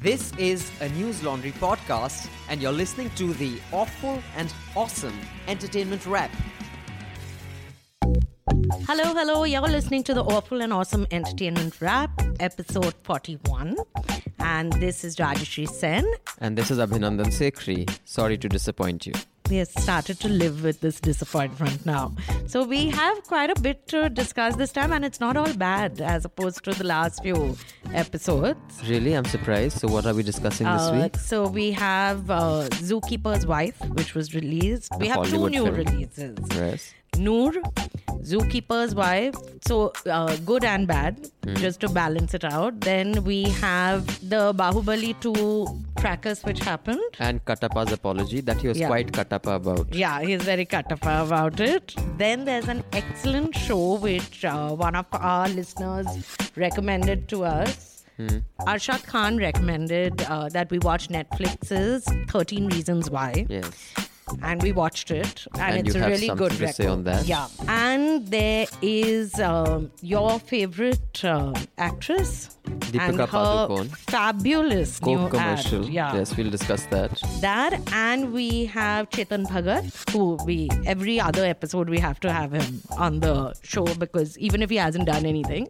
This is a Newslaundry podcast, and you're listening to the awful and awesome entertainment wrap. Hello, hello. You're listening to the Awful and Awesome Entertainment Wrap, episode 41. And this is Rajyasree Sen. And this is Abhinandan Sekhri. Sorry to disappoint you. We have started to live with this disappointment now. So we have quite a bit to discuss this time, and it's not all bad as opposed to the last few episodes. Really? I'm surprised. So, what are we discussing this Uh, week? so we have uh, Zookeeper's Wife, which was released. We have Hollywood two new film. releases. Yes. Noor, Zookeeper's Wife. So uh, good and bad, Hmm. just to balance it out. Then we have the Bahubali 2 crackers which happened. And Katappa's apology that he was Yeah. quite Katappa about. Yeah, he's very katapa about it. Then there's an excellent show which uh, one of our listeners recommended to us. Hmm. Arshad Khan recommended uh, that we watch Netflix's 13 Reasons Why. Yes. And we watched it and, And it's a really good record. on that? yeah and there is um, your favorite um actress Deepika and Padukone. fabulous new Coke commercial. ad. yeah Yes, we'll discuss that. that and we have Chetan Bhagat who we every other episode we have to have him on the show because even if he hasn't done anything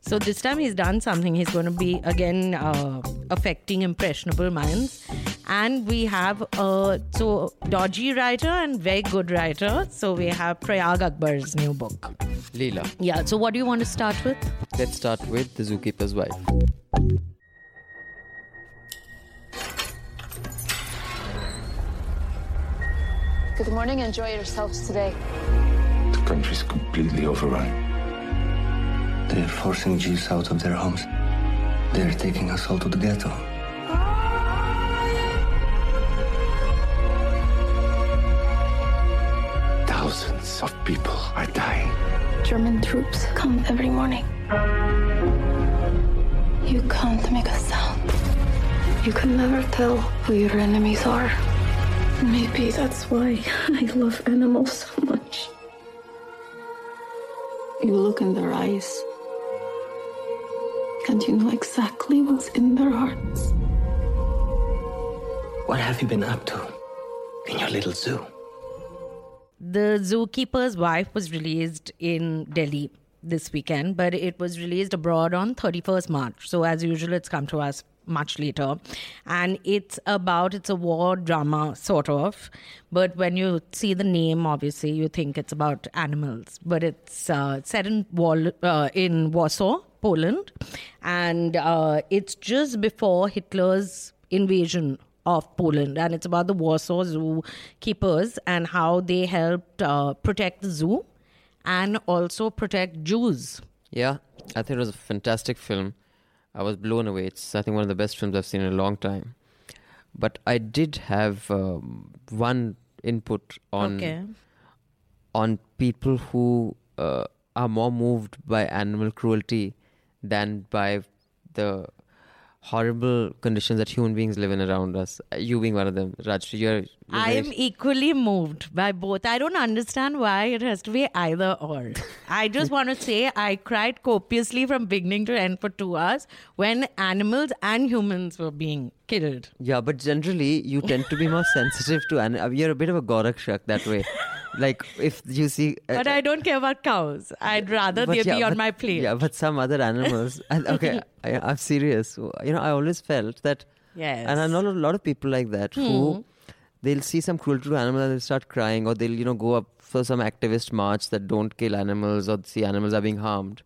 so this time he's done something he's going to be again uh, affecting impressionable minds and we have a so dodgy writer and very good writer so we have Prayaag Akbar's new book Leila. yeah so what do you want to start with Let's start with The Zookeeper's Wife. Good morning. Enjoy yourselves today. The country's completely overrun. They're forcing Jews out of their homes. They're taking us all to the ghetto. Ah! Thousands of people are dying. German troops come every morning. You can't make a sound. You can never tell who your enemies are. Maybe that's why I love animals so much. You look in their eyes, and you know exactly what's in their hearts. What have you been up to in your little zoo? The Zookeeper's Wife was released in Delhi this weekend, but it was released abroad on 31st March. So, as usual, it's come to us much later. And it's about, it's a war drama, sort of. But when you see the name, obviously, you think it's about animals. But it's uh, set in, Wall, uh, in Warsaw, Poland. And uh, it's just before Hitler's invasion of Poland, and it's about the Warsaw Zoo keepers and how they helped uh, protect the zoo and also protect Jews. Yeah, I think it was a fantastic film. I was blown away. It's, I think, one of the best films I've seen in a long time. But I did have um, one input on okay. on people who uh, are more moved by animal cruelty than by the horrible conditions that human beings live in around us. You being one of them, Rajyasree, you're, you're I am equally moved by both. I don't understand why it has to be either or. I just want to say I cried copiously from beginning to end for two hours when animals and humans were being killed. Yeah, but generally you tend to be more sensitive to and you're a bit of a gorakshak that way. Like if you see, uh, But I don't care about cows. I'd rather they yeah, be on but- my plate. Yeah, but some other animals. and, okay, I, I'm serious. You know, I always felt that, Yes. and I know a lot of people like that who they'll see some cruelty to animals and they'll start crying, or they'll you know go up for some activist march that don't kill animals or see animals are being harmed,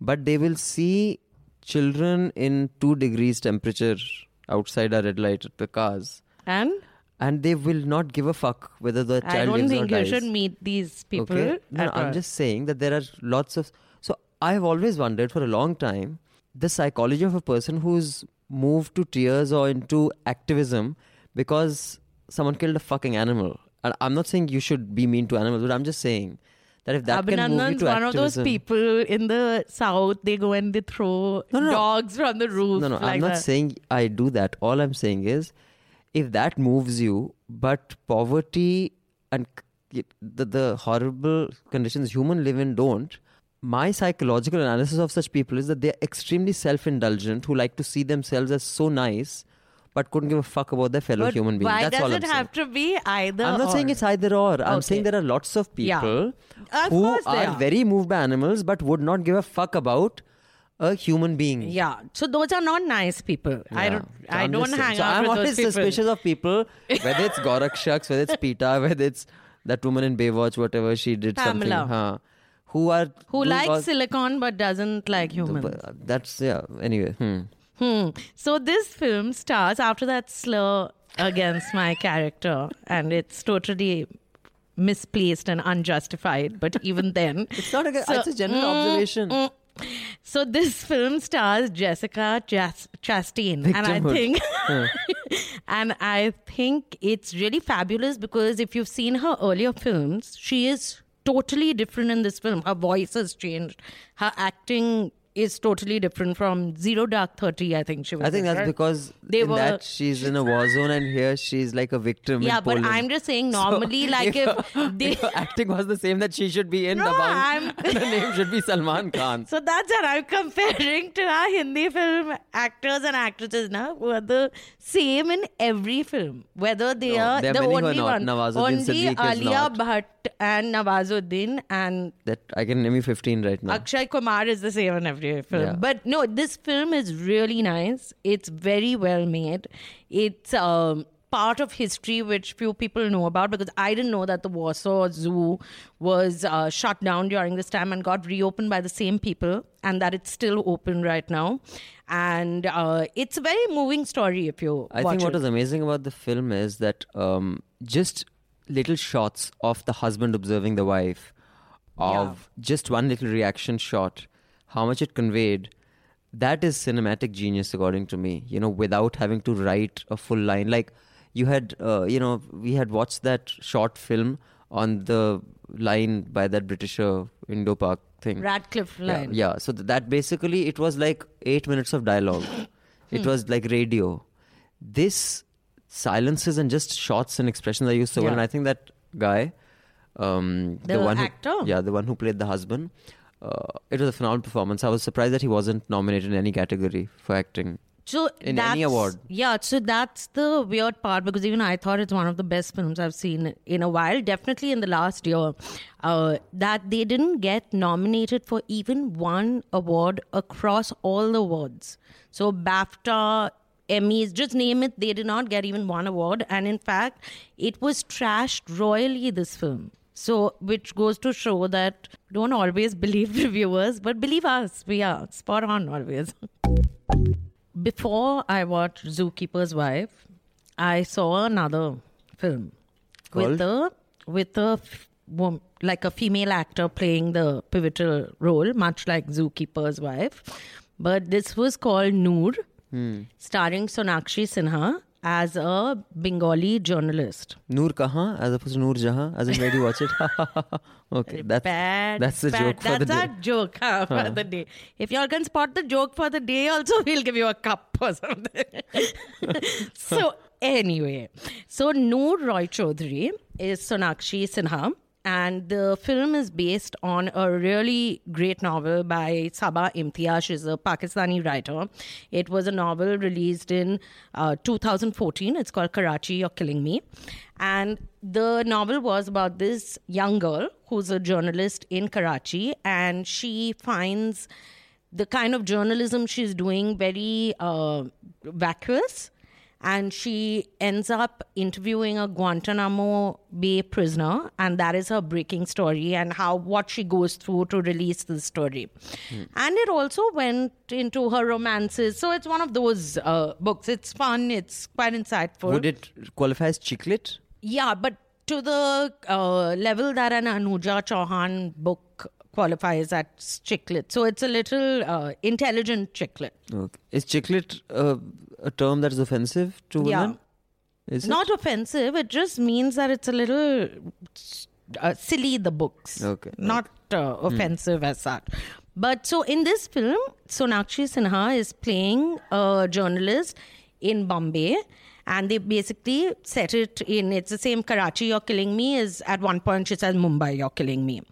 but they will see children in two degrees temperature outside a red light at the cars. and and they will not give a fuck whether the child I don't think you dies. should meet these people. Okay, no, I'm all. just saying that there are lots of. So I've always wondered for a long time the psychology of a person who's moved to tears or into activism because someone killed a fucking animal. And I'm not saying you should be mean to animals, but I'm just saying that if that can move you to one of those people in the south. They go and they throw No, no, no. dogs from the roof. No, no, like I'm not that. saying I do that. All I'm saying is, if that moves you, but poverty and the, the horrible conditions human live in don't, my psychological analysis of such people is that they're extremely self-indulgent who like to see themselves as so nice but couldn't give a fuck about their fellow But human beings. why That's does all it I'm have saying. to be either? I'm not saying it's either or. I'm Okay. saying there are lots of Yeah. people Of who are are. very moved by animals but would not give a fuck about a human being. Yeah, so those are not nice people. I don't. So I don't hang so out I'm with always those people. suspicious of people, whether it's Gorakshaks, whether it's PETA, whether it's that woman in Baywatch, whatever she did Pamela. something. Huh, who are Who likes silicon but doesn't like humans. That's yeah. Anyway, hmm. Hmm. So this film starts after that slur against my character, and it's totally misplaced and unjustified. But even then, it's not a. So- it's a general Mm, observation. mm. So this film stars Jessica Chas- Chastain, and I Victimhood. think, and I think it's really fabulous because if you've seen her earlier films, she is totally different in this film. Her voice has changed. Her acting is totally different from Zero Dark Thirty. I think she was. I think in, that's right? because They in were- that she's in a war zone and here she's like a victim. Yeah, but. I'm just saying So normally, like if they. her acting was the same that she should be in No, the I'm- and her name should be Salman Khan. So that's what I'm comparing to our Hindi film actors and actresses now who are the same in every film. Whether they No, are the only not. one. Nawazuddin only Alia. Bhatt and Nawazuddin and That I can name you 15 right now. Akshay Kumar is the same in every film. Yeah. But no, this film is really nice. It's very well made. It's um, part of history which few people know about because I didn't know that the Warsaw Zoo was uh, shut down during this time and got reopened by the same people and that it's still open right now. And uh, it's a very moving story if you I watch think what it. is amazing about the film is that um, just little shots of the husband observing the wife, of just one little reaction shot, how much it conveyed. That is cinematic genius, according to me. You know, without having to write a full line. Like you had, uh, you know, we had watched that short film on the line by that Britisher Indo-Pak thing. Radcliffe line. Yeah, yeah. so th- that basically it was like eight minutes of dialogue. Hmm. it was like radio. This silences and just shots and expressions are used so well, Yeah. and I think that guy, um, The one actor? who, yeah, the one who played the husband, uh, it was a phenomenal performance. I was surprised that he wasn't nominated in any category for acting. So In any award. Yeah, so that's the weird part because even I thought it's one of the best films I've seen in a while. Definitely in the last year, uh, that they didn't get nominated for even one award across all the awards. So BAFTA, Emmys, just name it, they did not get even one award. And in fact, it was trashed royally. This film. So, which goes to show that don't always believe reviewers, but believe us. We are spot on always. Before I watched Zookeeper's Wife, I saw another film with a with a like a female actor playing the pivotal role, much like Zookeeper's Wife. But this was called Noor, hmm. starring Sonakshi Sinha as a Bengali journalist. Noor Kahan as opposed to Noor Jahan. As in, where do you watch it? okay, that's bad. that's the bad. joke for the That's day. our joke huh, for the day. If y'all can spot the joke for the day, also we'll give you a cup or something. so anyway, so Noor Roy Chaudhary is Sonakshi Sinha. And the film is based on a really great novel by Saba Imtiaz. She's a Pakistani writer. It was a novel released in uh, 2014. It's called Karachi, You're Killing Me. And the novel was about this young girl who's a journalist in Karachi, and she finds the kind of journalism she's doing very uh, vacuous. And she ends up interviewing a Guantanamo Bay prisoner, and that is her breaking story and how what she goes through to release the story. And it also went into her romances. So it's one of those uh, books. It's fun. It's quite insightful. Would it qualify as chick lit? Yeah, but to the uh, level that an Anuja Chauhan book qualifies as chick lit. So it's a little uh, intelligent chick lit. Okay. Is chick lit uh, a term that is offensive to Yeah. women? Is it? Not offensive, it just means that it's a little uh, silly, the books. Okay, Not uh, offensive as such. But so in this film, Sonakshi Sinha is playing a journalist in Bombay. And they basically set it in. It's the same Karachi, you're killing me. Is at one point she says Mumbai, you're killing me,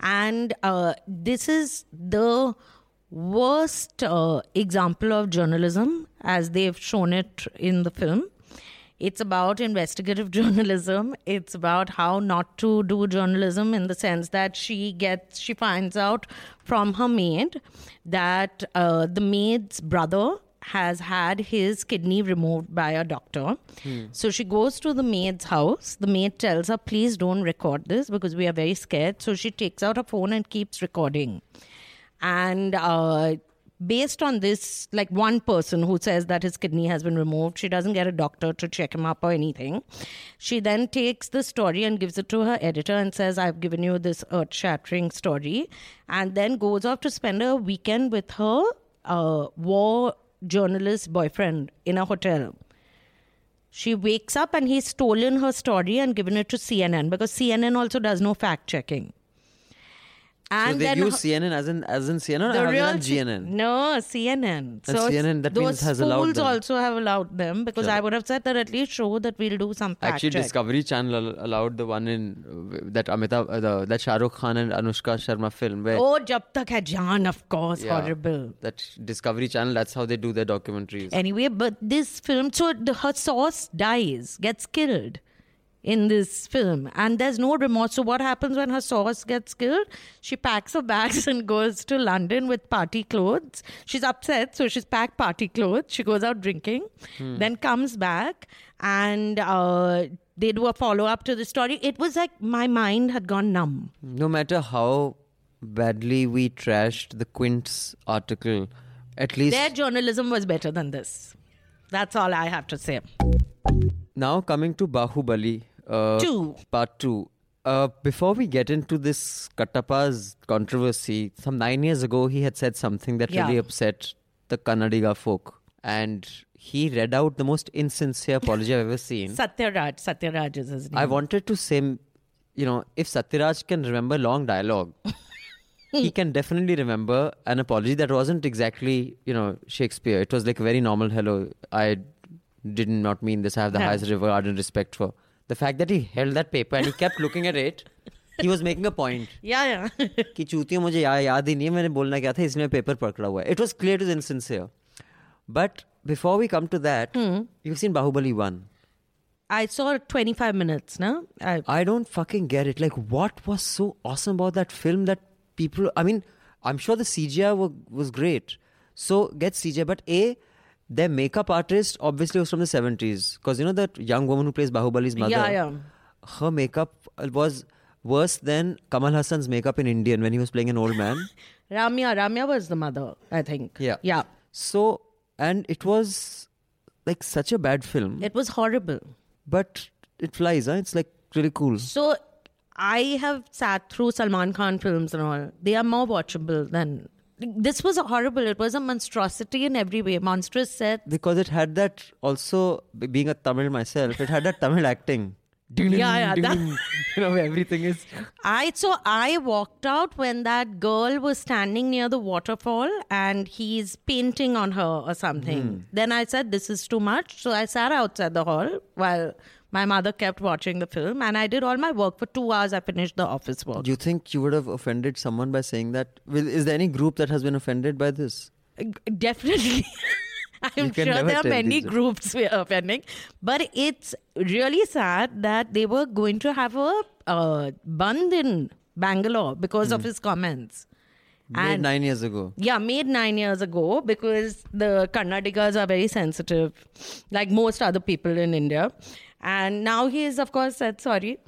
and uh, this is the worst uh, example of journalism as they've shown it in the film. It's about investigative journalism. It's about how not to do journalism in the sense that she gets, she finds out from her maid that uh, the maid's brother has had his kidney removed by a doctor. So she goes to the maid's house. The maid tells her, please don't record this because we are very scared. So she takes out her phone and keeps recording. And uh, based on this, like one person who says that his kidney has been removed, she doesn't get a doctor to check him up or anything. She then takes the story and gives it to her editor and says, I've given you this earth shattering story. And then goes off to spend a weekend with her uh, war journalist boyfriend in a hotel. She wakes up and he's stolen her story and given it to CNN because CNN also does no fact checking. And so they then use CNN as in as in CNN the or as real in C- GNN. No, CNN. And so CNN, that those means has allowed schools them. also have allowed them because I would have said that at least show that we'll do some fact Actually, check. Discovery Channel allowed the one in uh, that Amitabh, uh, the, that Shah Rukh Khan and Anushka Sharma film where Oh, Jab Tak Hai Jaan, of course, Yeah. horrible. that Discovery Channel. That's how they do their documentaries. Anyway, but this film, so the, her source dies, gets killed in this film, and there's no remorse. So, what happens when her source gets killed? She packs her bags and goes to London with party clothes. She's upset, so she's packed party clothes. She goes out drinking, then comes back, and uh, they do a follow up to the story. It was like my mind had gone numb. no matter how badly we trashed the Quint's article, at least Their journalism was better than this. That's all I have to say. now coming to Bahubali uh, Two. part two. Uh, before we get into this Kattapa's controversy, some nine years ago he had said something that really upset the Kannadiga folk, and he read out the most insincere apology I've ever seen. Satyaraj. Satyaraj is his name. I wanted to say, you know, if Satyaraj can remember long dialogue, he can definitely remember an apology that wasn't exactly, you know, Shakespeare. It was like a very normal hello. I did not mean this. I have the No. highest regard and respect for The fact that he held that paper and he kept looking at it, he was making a point. Yeah, yeah. कि चूतियों मुझे या, याद ही नहीं है मैंने बोलना क्या था इसलिए पेपर पकड़ा हुआ है it was clear it was insincere but before we come to that you've seen bahubali 1 I saw 25 minutes, no? I, I don't fucking get it. Like, what was so awesome about that film that people? I mean, I'm sure the CGI wa- was great. So get CGI, but a their makeup artist obviously was from the 70s because you know that young woman who plays Bahubali's mother. Yeah, yeah. Her makeup was worse than Kamal Haasan's makeup in Indian when he was playing an old man. Ramya, Ramya was the mother, I think. Yeah. Yeah. So and it was like such a bad film, It was horrible. but it flies. Huh? It's like really cool. So I have sat through Salman Khan films and all. They are more watchable than. This was horrible. It was a monstrosity in every way. Monstrous set. because it had that also being a Tamil myself, it had that Tamil acting. Ding, ding, Yeah, yeah, ding, that- you know everything is. I so I walked out when that girl was standing near the waterfall and he's painting on her or something. Hmm. Then I said, "This is too much." So I sat outside the hall while my mother kept watching the film, and I did all my work for two hours. I finished the office work. Do you think you would have offended someone by saying that is there any group that has been offended by this? Definitely. I'm sure there are many groups we are offending, but it's really sad that they were going to have a uh, band in Bangalore because of his comments. Made nine years ago. Yeah, made nine years ago because the Karnatikas are very sensitive, like most other people in India. And now he is, of course, said sorry.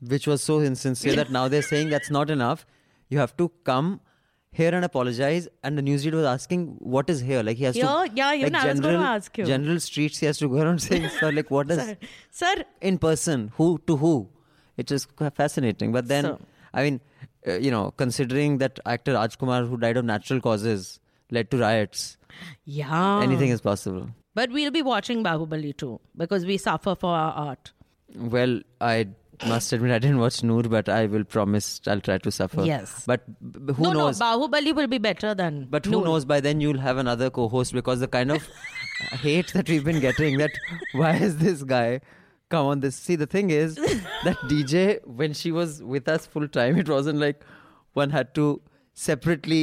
Which was so insincere that now they're saying that's not enough. You have to come here and apologize. And the newsreader was asking, what is here? Like he has to. Yeah, even like I was gonna ask you. General streets, he has to go around saying, sir, like what is. Sir, in person who to who it is fascinating but then So- i mean uh, you know considering that actor rajkumar who died of natural causes led to riots yeah. anything is possible But we'll be watching Bahubali too because we suffer for our art. well i must admit i didn't watch noor but i will promise i'll try to suffer Yes. but b- who no, knows no, Bahubali will be better than. but who Noor. knows by then you'll have another co-host because the kind of hate that we've been getting. That why is this guy come on this? See, the thing is that DJ when she was with us full time, it wasn't like one had to separately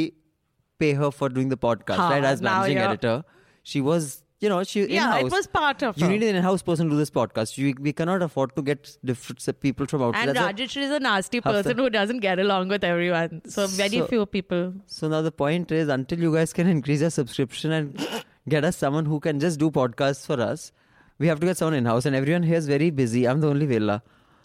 pay her for doing the podcast, right? As managing editor, she was. You know, she Yeah, it in-house. was part of You her. need an in-house person to do this podcast. You, we cannot afford to get different people from outside. And That's why- Rajyasree is a nasty Half the- person who doesn't get along with everyone. So very So- few people. So now the point is, until you guys can increase your subscription and get us someone who can just do podcasts for us, we have to get someone in house. And everyone here is very busy. I'm the only villa,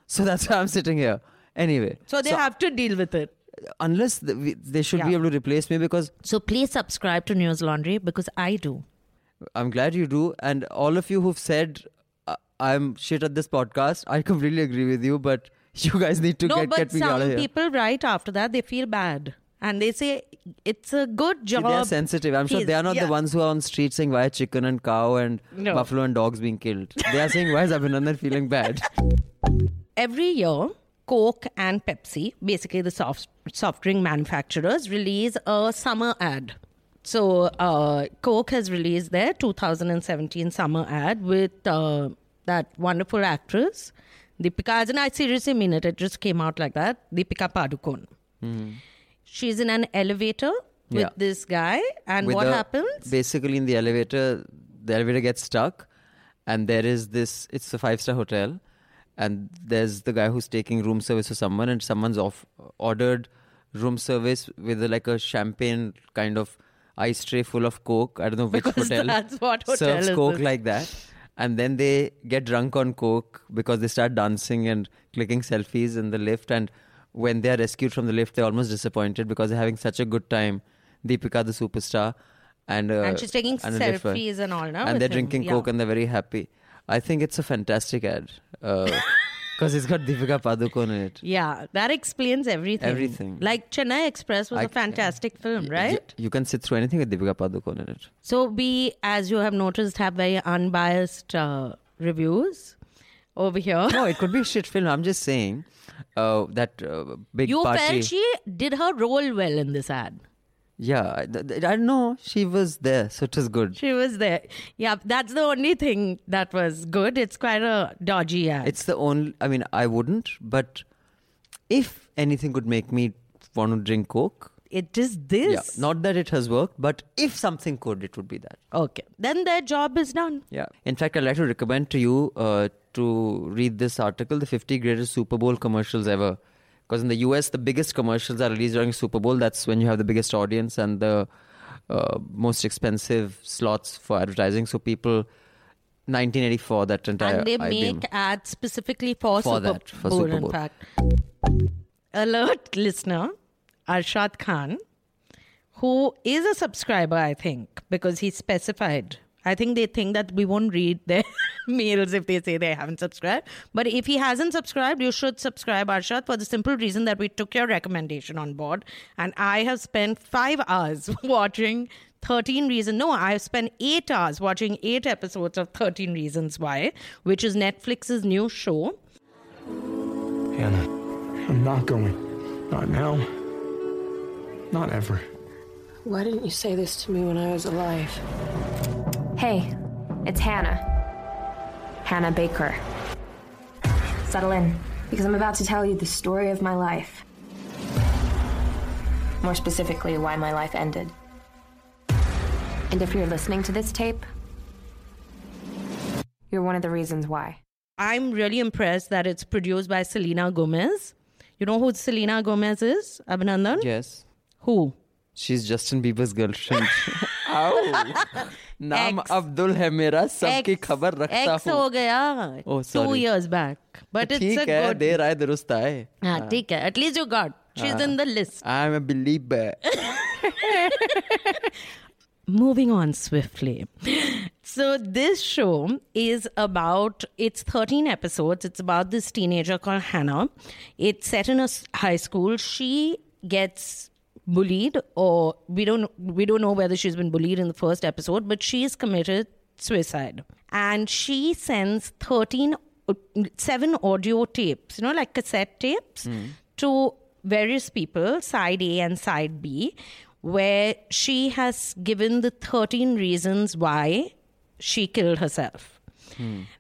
so that's why I'm sitting here. Anyway, So they have to deal with it. unless the, they should be able to replace me because So please subscribe to Newslaundry because I do. I'm glad you do. And all of you who've said uh, I'm shit at this podcast, I completely agree with you. But you guys need to no, get, but get me out of some here. people right after that they feel bad and they say it's a good See, job. they are sensitive. I'm sure they are not yeah. the ones who are on street saying why chicken and cow and No. buffalo and dogs being killed. They are saying why is Abhinandan feeling bad. Every year, Coke and Pepsi, basically the soft soft drink manufacturers, release a summer ad. So uh, Coke has released their 2017 summer ad with uh, that wonderful actress Deepika. And I seriously mean it. It just came out like that. Deepika Padukone. She's in an elevator with Yeah. this guy, and With what the- happens? Basically, in the elevator, the elevator gets stuck, and there is this. It's a five star hotel, and there's the guy who's taking room service for someone, and someone's off ordered room service with a, like a champagne kind of ice tray full of coke. I don't know which Because hotel that's what hotel serves coke this. like that. And then they get drunk on coke because they start dancing and clicking selfies in the lift. And when they are rescued from the lift, they're almost disappointed because they're having such a good time. Deepika, the superstar, and uh, And she's taking and selfies and all, no, and they're him. drinking Yeah. coke and they're very happy. I think it's a fantastic ad because it's got Deepika Padukone in it. Yeah, that explains everything. Everything. Like Chennai Express was I- a fantastic film, Y- right? You, can sit through anything with Deepika Padukone in it. So we, as you have noticed, have very unbiased uh, reviews over here. No, it could be a shit film. I'm just saying uh, that uh, big you party. felt she did her role well in this ad. Yeah, I, th- th- I know. She was there, so it was good. She was there. Yeah, that's the only thing that was good. It's quite a dodgy ad. It's the only. I mean, I wouldn't, but if anything could make me want to drink Coke, it is this. yeah, not that it has worked, but if something could, it would be that. Okay. Then their job is done. Yeah. In fact, I'd like to recommend to you uh, to read this article, the 50 greatest Super Bowl commercials ever. Because in the US, the biggest commercials are released during Super Bowl. That's when you have the biggest audience and the uh, most expensive slots for advertising. So people, 1984, that entire and they IBM. make ads specifically for, For Super that, for Bowl, Super in Bowl. fact. Alert listener, Arshad Khan, who is a subscriber, I think, because he specified. I think they think that we won't read their mails if they say they haven't subscribed. But if he hasn't subscribed, you should subscribe, Arshad, for the simple reason that we took your recommendation on board. And I have spent five hours watching 13 Reasons. No, I have spent eight hours watching eight episodes of 13 Reasons Why, which is Netflix's new show. Hannah, I'm not going. Not now. Not ever. Why didn't you say this to me when I was alive? Hey, it's Hannah. Hannah Baker. Settle in, because I'm about to tell you the story of my life. More specifically, why my life ended. And if you're listening to this tape, you're one of the reasons why. I'm really impressed that it's produced by Selena Gomez. You know who Selena Gomez is, Abhinandan? Yes. Who? She's Justin Bieber's girlfriend. Ow. नाम Ex. Abdul है मेरा सबकी Ex- खबर रखता Ex हो हूँ गया. Oh, Two sorry. years back. But it's ठीक a है good. देर आए दुरुस्त आए हाँ, ठीक है. At least you got. She's in the list. I'm a believer. Moving on swiftly. So this show is about it's 13 episodes. It's about this teenager called Hannah. It's set in a s- high school. She gets bullied or we don't we don't know whether she's been bullied in the first episode, but she's committed suicide. And she sends 13 uh, seven audio tapes, you know like cassette tapes to various people, side A and side B, where she has given the 13 reasons why she killed herself.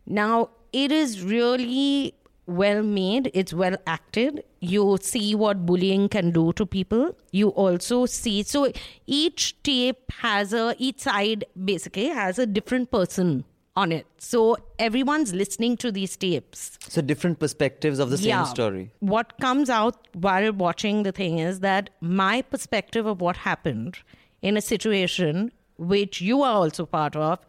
Now, it is really well made, it's well acted. You see what bullying can do to people. You also see, so each tape has a, each side basically has a different person on it. So everyone's listening to these tapes. So different perspectives of the same story. What comes out while watching the thing is that my perspective of what happened in a situation which you are also part of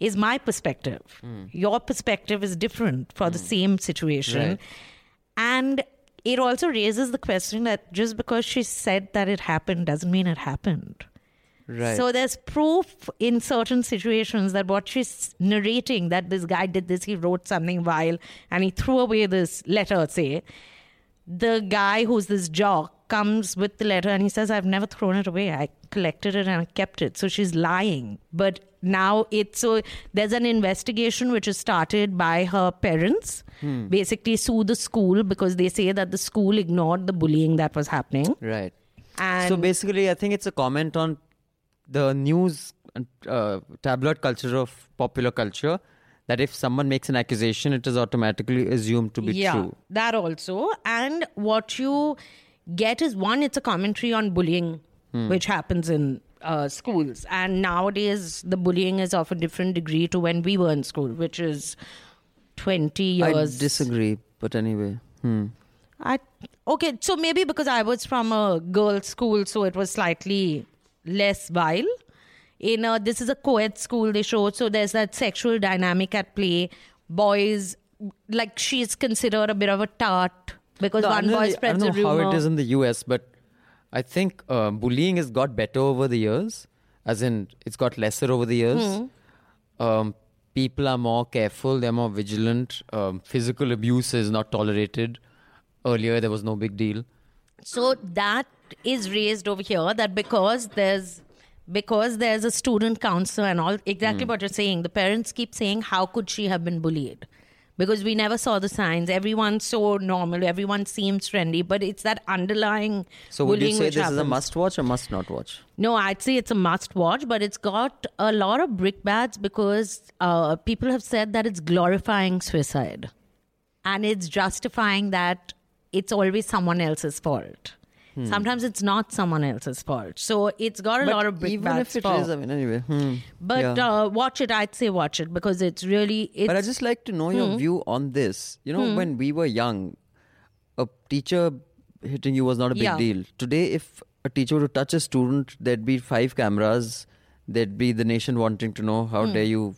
is my perspective. Hmm. Your perspective is different for the same situation. Right. And it also raises the question that just because she said that it happened doesn't mean it happened. Right. So there's proof in certain situations that what she's narrating that this guy did this, he wrote something vile and he threw away this letter, say. The guy who's this jock comes with the letter and he says, I've never thrown it away. I collected it and I kept it. So she's lying. But now it's so there's an investigation which is started by her parents. Basically, sue the school because they say that the school ignored the bullying that was happening. Right. And so basically, I think it's a comment on the news and uh, tabloid culture of popular culture that if someone makes an accusation, it is automatically assumed to be yeah, true. that also. And what you get is one, it's a commentary on bullying, Hmm. which happens in uh, schools. And nowadays, the bullying is of a different degree to when we were in school, which is 20 years. I disagree, but anyway. Hmm. I okay, so maybe because I was from a girls' school, so it was slightly less vile. In a, this is a co-ed school they show, so there's that sexual dynamic at play. Boys, like she's considered a bit of a tart because No, one don't know- boy I don't know how it is in the US, but I think uh, bullying has got better over the years, as in it's got lesser over the years. Hmm. Um, people are more careful, they're more vigilant. Um, physical abuse is not tolerated. Earlier, there was no big deal. So that is raised over here that because there's because there's a student council and all exactly what you're saying. The parents keep saying, How could she have been bullied? Because we never saw the signs. Everyone's so normal, everyone seems friendly, but it's that underlying So, would you say this is a must watch or must not watch? No, I'd say it's a must watch, but it's got a lot of brickbats because uh, people have said that it's glorifying suicide. And it's justifying that it's always someone else's fault. Sometimes it's not someone else's fault. So it's got a lot of brickbats. even if it for- is, I mean, anyway. hmm, but yeah. uh, watch it, I'd say watch it because it's really. It's, But I just like to know Hmm. your view on this. You know, when we were young, a teacher hitting you was not a big Yeah. deal. Today, if a teacher were to touch a student, there'd be five cameras. There'd be the nation wanting to know how Hmm. dare you.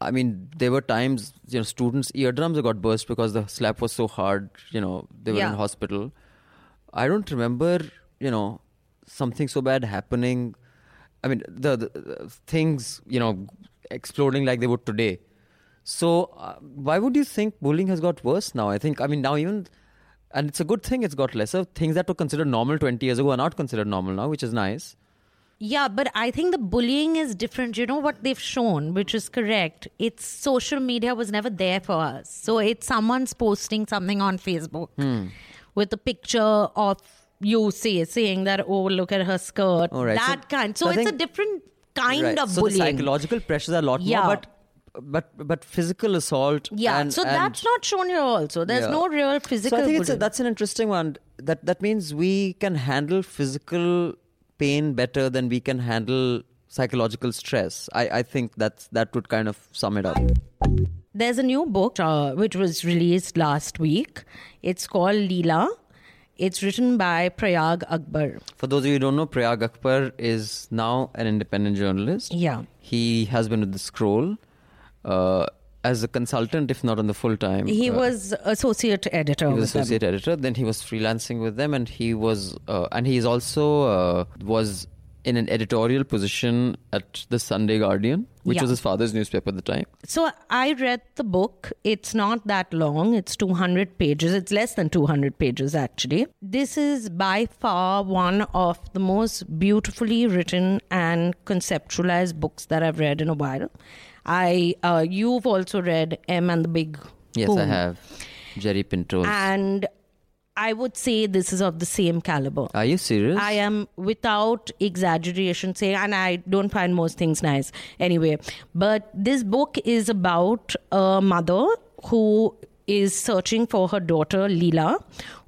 I mean, there were times you know students' eardrums got burst because the slap was so hard. You know, they were Yeah. in hospital. I don't remember, you know, something so bad happening. I mean, the, the, the things, you know, exploding like they would today. So, uh, why would you think bullying has got worse now? I think, I mean, now even, and it's a good thing it's got lesser. Things that were considered normal 20 years ago are not considered normal now, which is nice. Yeah, but I think the bullying is different. You know what they've shown, which is correct. It's social media was never there for us. So it's someone's posting something on Facebook Hmm. With a picture of you say saying that oh look at her skirt right, so- that kind. So, so I it's a different kind Right. of so bullying. psychological pressures are a lot Yeah. more, but but but physical assault. yeah, and, so and- that's not shown here. Also, there's Yeah. no real physical. So I think it's a, that's an interesting one. That that means we can handle physical pain better than we can handle psychological stress. I, I think that's that would kind of sum it up. There's a new book uh, which was released last week. It's called Leila. It's written by Prayaag Akbar. For those of you who don't know, Prayaag Akbar is now an independent journalist. Yeah. He has been with the Scroll uh, as a consultant, if not on the full time. He Uh, was associate editor. He was with them. associate editor. Then he was freelancing with them, and he was, uh, and he is also uh, was in an editorial position at the Sunday Guardian, which Yeah. was his father's newspaper at the time. So I read the book. It's not that long. It's 200 pages. It's less than 200 pages actually. This is by far one of the most beautifully written and conceptualized books that I've read in a while. I uh, you've also read M and the Big Yes, I have. Jerry Pinto's. And I would say this is of the same caliber. Are you serious? I am without exaggeration saying, and I don't find most things nice anyway. But this book is about a mother who is searching for her daughter Leila,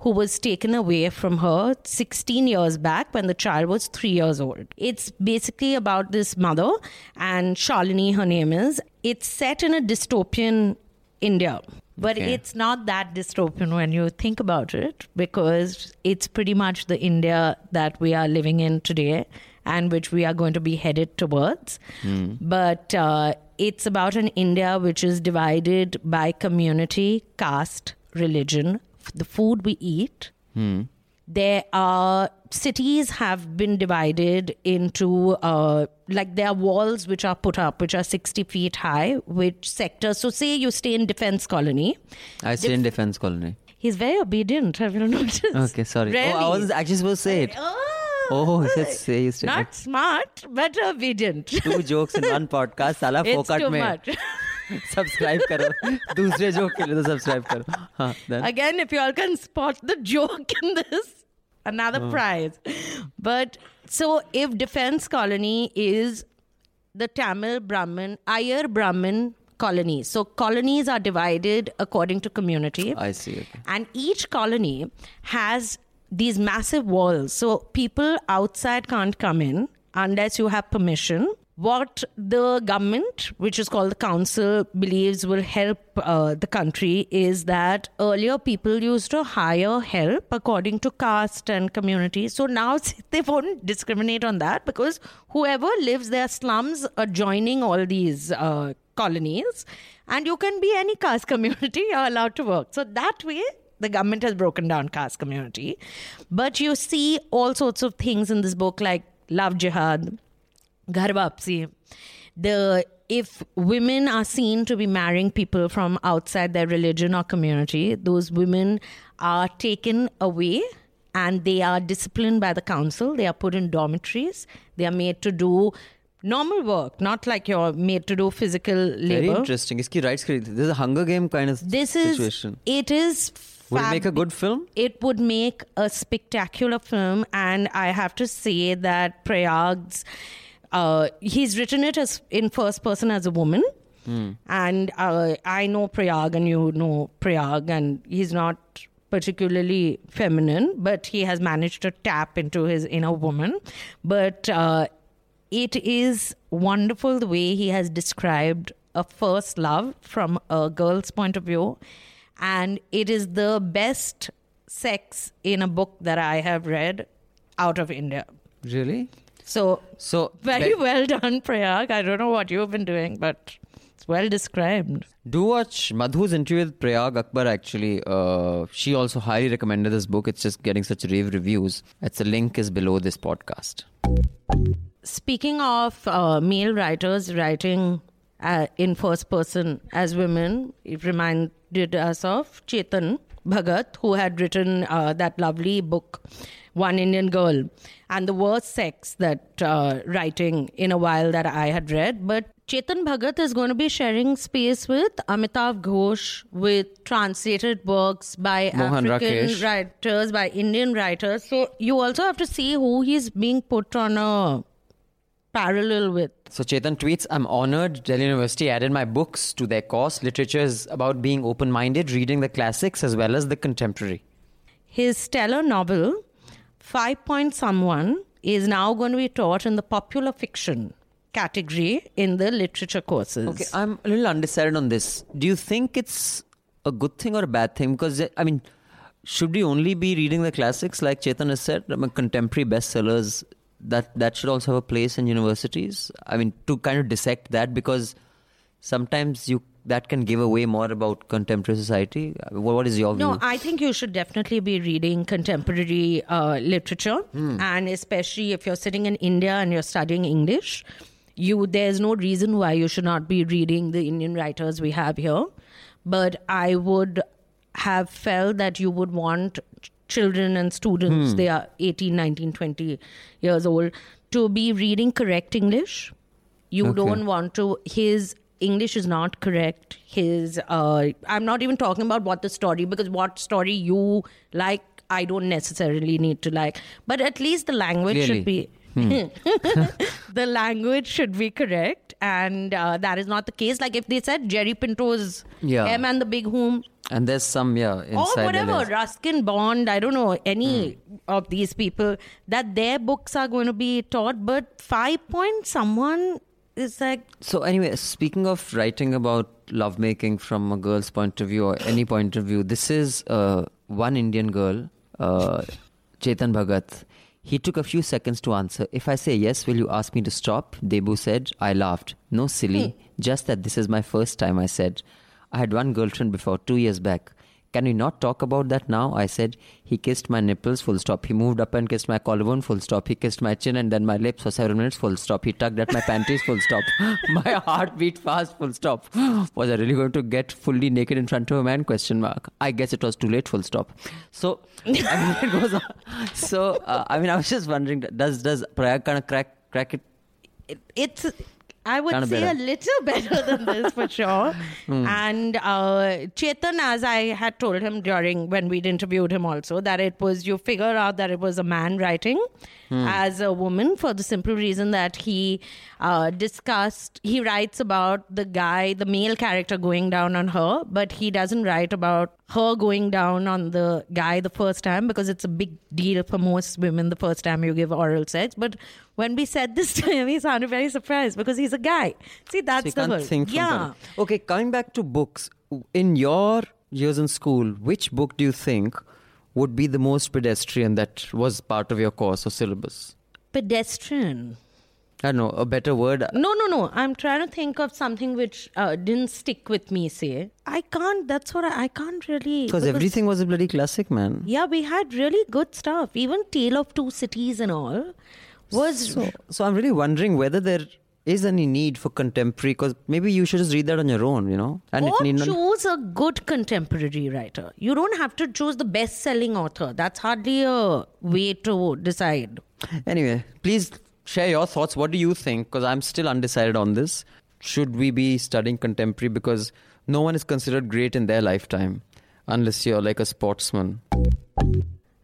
who was taken away from her 16 years back when the child was three years old. It's basically about this mother, and Shalini, her name is. It's set in a dystopian India. But Okay. it's not that dystopian when you think about it because it's pretty much the India that we are living in today and which we are going to be headed towards. But uh, it's about an India which is divided by community, caste, religion, the food we eat. There are cities have been divided into uh, like there are walls which are put up which are 60 feet high which sectors so say you stay in defense colony I stay in defense colony. He's very obedient. Have you noticed? Okay, sorry. Oh, I Really? wasn't actually supposed to say it. Oh, Oh, he said say you stay. not smart, but obedient. Two jokes in one podcast. साला it's फोकट too में much. Subscribe करो दूसरे joke के लिए तो subscribe करो हाँ then Again, if you all can spot the joke in another hmm. prize. But so if defense colony is the Tamil Brahmin, Iyer Brahmin colony. So colonies are divided according to community. I see. Okay. And each colony has these massive walls. So people outside can't come in unless you have permission. What the government, which is called the council, believes will help uh, the country is that earlier people used to hire help according to caste and community. So now they won't discriminate on that because whoever lives their slums adjoining all these uh, colonies, and you can be any caste community, you're allowed to work. So that way, the government has broken down caste community. But you see all sorts of things in this book like love jihad, घर वापसी the if women are seen to be marrying people from outside their religion or community those women are taken away and they are disciplined by the council. They are put in dormitories. They are made to do normal work not like you're made to do physical labor. very interesting. Iski rights this is a hunger game kind of this situation. is, it is would it make a good film? It would make a spectacular film, and I have to say that Prayaag's uh, he's written it as in first person as a woman and uh, i know prayaag and you know prayaag and he's not particularly feminine but he has managed to tap into his inner woman but uh, it is wonderful the way he has described a first love from a girl's point of view and it is the best sex in a book that I have read out of India. Really? So, So very like, well done, Prayaag. I don't know what you've been doing, but it's well described. Do watch Madhu's interview with Prayaag Akbar. Actually, uh, she also highly recommended this book. It's just getting such rave reviews. It's the link is below this podcast. Speaking of uh, male writers writing uh, in first person as women, it reminded us of Chetan Bhagat, who had written uh, that lovely book, One Indian Girl, and the worst sex that uh, writing in a while that I had read. But Chetan Bhagat is going to be sharing space with Amitav Ghosh with translated works by Mohan African Rakesh. writers, by Indian writers. So you also have to see who he's being put on a parallel with. So Chetan tweets, I'm honored Delhi University added my books to their course. Literature is about being open-minded, reading the classics as well as the contemporary. His stellar novel, Five Point Someone, is now going to be taught in the popular fiction category in the literature courses. Okay, I'm a little undecided on this. Do you think it's a good thing or a bad thing? Because I mean, should we only be reading the classics like Chetan has said? I mean, contemporary bestsellers that that should also have a place in universities. I mean, to kind of dissect that because sometimes you that can give away more about contemporary society. What, is your view? No, I think you should definitely be reading contemporary uh, literature, and especially if you're sitting in India and you're studying English, you there's no reason why you should not be reading the Indian writers we have here. But I would have felt that you would want children and students, they are 18, 19, 20 years old, to be reading correct English. You Okay. don't want to his english is not correct his uh i'm not even talking about what the story because what story you like I don't necessarily need to like. But at least the language Clearly. should be. the language should be correct, and uh, that is not the case. Like if they said Jerry Pinto's Yeah. M and the Big Hoom, And there's some, yeah, or inside whatever, Ruskin Bond, I don't know any Hmm. of these people that their books are going to be taught, but five point someone is like So anyway, speaking of writing about lovemaking from a girl's point of view or any point of view, this is uh, one Indian girl, uh, Chetan Bhagat. He took a few seconds to answer. If I say yes, will you ask me to stop? Debu said. I laughed. No, silly. Just that this is my first time, I said. I had one girlfriend before, two years back. Can we not talk about that now? I said. He kissed my nipples, full stop. He moved up and kissed my collarbone, full stop. He kissed my chin and then my lips for several minutes, full stop. He tugged at my panties, full stop. my heart beat fast, full stop. Was I really going to get fully naked in front of a man? Question mark. I guess it was too late, full stop. So, I mean, it goes on. So, uh, I mean, I was just wondering, does does Prayaag kind of crack crack it? it, it's I would Kinda say better. a little better than this for sure. Hmm. And uh, Chetan, as I had told him during when we'd interviewed him, also that it was you figure out that it was a man writing Hmm. as a woman for the simple reason that he uh, discussed he writes about the guy, the male character going down on her, but he doesn't write about her going down on the guy the first time because it's a big deal for most women the first time you give oral sex. But when we said this to him, he sounded very surprised because he's a guy. See, that's So the word. think yeah. that. Okay, coming back to books, in your years in school, which book do you think would be the most pedestrian that was part of your course or syllabus? Pedestrian. I don't know, a better word. No, no, no. I'm trying to think of something which uh, didn't stick with me. Say, I can't. That's what I, I can't really. Because everything was a bloody classic, man. Yeah, we had really good stuff. Even Tale of Two Cities and all was. So, so I'm really wondering whether there is any need for contemporary, because maybe you should just read that on your own, you know? And or it need not. choose a good contemporary writer. You don't have to choose the best-selling author. That's hardly a way to decide. Anyway, please share your thoughts. What do you think? Because I'm still undecided on this. Should we be studying contemporary? Because no one is considered great in their lifetime unless you're like a sportsman.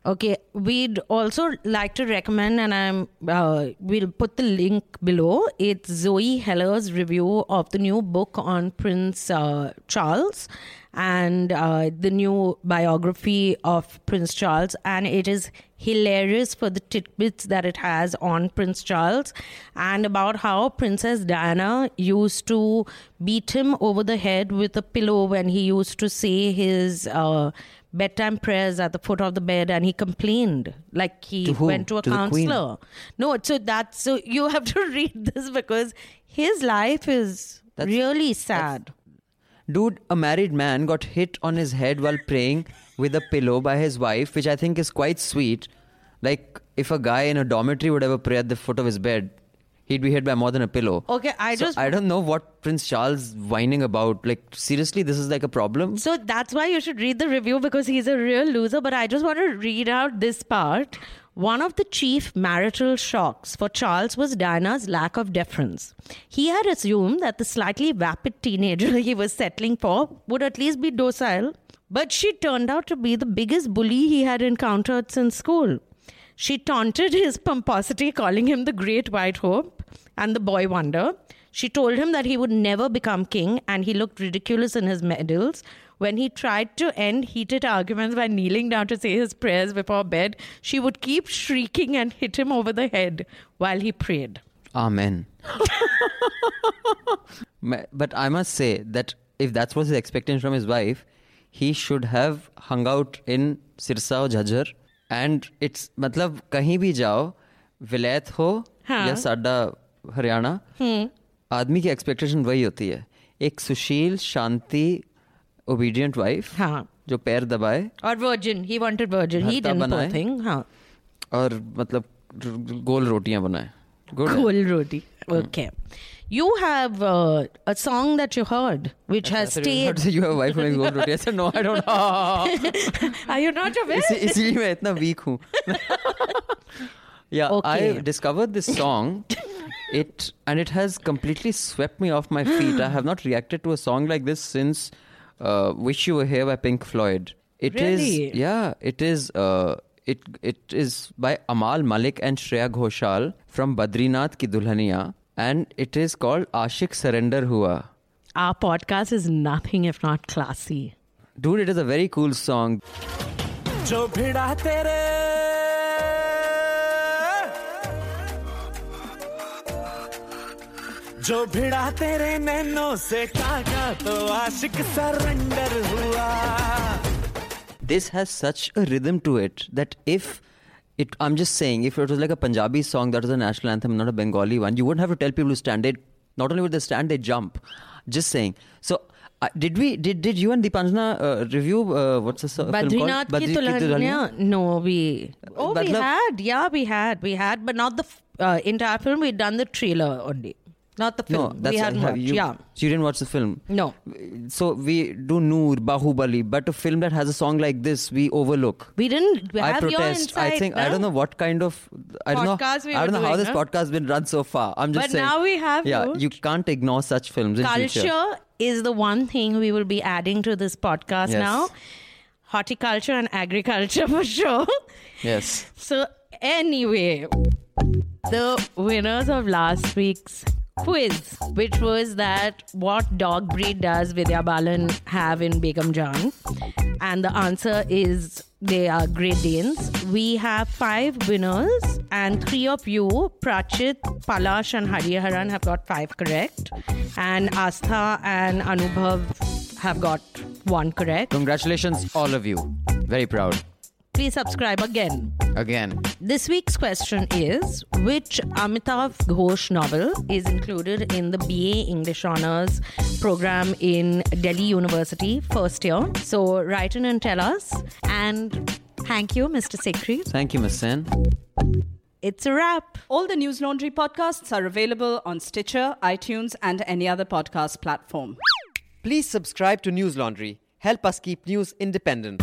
Okay, we'd also like to recommend, and I'm uh, we'll put the link below. It's Zoe Heller's review of the new book on Prince uh, Charles and uh, the new biography of Prince Charles, and it is hilarious for the tidbits that it has on Prince Charles and about how Princess Diana used to beat him over the head with a pillow when he used to say his. Uh, bedtime prayers at the foot of the bed and he complained like he To went to a To counselor. No so that's so you have to read this because his life is That's- really sad. Dude, a married man got hit on his head while praying with a pillow by his wife, which I think is quite sweet. Like, if a guy in a dormitory would ever pray at the foot of his bed, he'd be hit by more than a pillow. Okay, I So just- I don't know what Prince Charles whining about. Like, seriously, this is like a problem? so that's why you should read the review because he's a real loser but i just want to read out this part one of the chief marital shocks for Charles was Diana's lack of deference. He had assumed that the slightly vapid teenager he was settling for would at least be docile, but she turned out to be the biggest bully he had encountered since school. She taunted his pomposity, calling him the Great White Hope and the Boy Wonder. She told him that he would never become king and he looked ridiculous in his medals. When he tried to end heated arguments by kneeling down to say his prayers before bed, she would keep shrieking and hit him over the head while he prayed. Amen. But I must say that if that's what his expectation from his wife, he should have hung out in Sirsa or Jhajjar. And it's मतलब कहीं भी जाओ विलायत हो हाँ. या साडा हरियाणा आदमी की एक्सपेक्टेशन वही होती है एक सुशील शांति ओबीडियंट वाइफ हाँ. जो पैर दबाए wanted virgin. He भरता didn't, poor बनाए। thing. Huh. और मतलब गोल रोटियाँ बनाए गोल रोटी roti. Okay. You have uh, a song that you heard, which has stayed. You have a wife and gold Yes I no, I don't. know. Are you not aware? इसलिए मैं इतना weak हूँ. Yeah, okay. I discovered this song. it and it has completely swept me off my feet. I have not reacted to a song like this since uh, "Wish You Were Here" by Pink Floyd. It really? is, yeah, it is. Uh, it it is by Amaal Mallik and Shreya Ghoshal from Badrinath Ki Dulhaniya and it is called Aashiq Surrender Hua. Our podcast is nothing if not classy. Dude, it is a very cool song. जो जो भिड़ा तेरे नैनों से काका तो आशिक surrender हुआ This has such a rhythm to it that if it I'm just saying if it was like a Punjabi song that was a national anthem, not a Bengali one, you wouldn't have to tell people to stand. They not only would they stand, they jump. Just saying. So uh, did we did did you and Deepanjana uh, review uh, what's the so- film called? Badrinath ki Badri- Ki Dulhaniya? No, we. Oh, we had. Yeah, we had. We had, but not the f- uh, entire film. We'd done the trailer only, not the film. No, that's we hadn't have watched. you, yeah. so you didn't watch the film. No. So we do Noor, Bahubali, but a film that has a song like this, we overlook. We didn't we I protest. I insight, think I don't know what kind of I don't Podcast know we I don't know how this no? podcast has been run so far. I'm just But saying. now we have Yeah, you. you can't ignore such films in Culture is the one thing we will be adding to this podcast Yes. now. Horticulture and agriculture for sure. Yes. So, anyway, the winners of last week's quiz, which was that what dog breed does Vidya Balan have in Begum Jaan? And the answer is they are Great Danes. We have five winners, and three of you, Prachit, Palash, and Hariharan, have got five correct. And Astha and Anubhav have got one correct. Congratulations, all of you. Very proud. Please subscribe again. Again. This week's question is Which Amitav Ghosh novel is included in the BA English Honours program in Delhi University first year? So write in and tell us. And thank you, Mr. Sekhri. Thank you, Miss Sen. It's a wrap. All the Newslaundry podcasts are available on Stitcher, iTunes, and any other podcast platform. Please subscribe to Newslaundry. Help us keep news independent.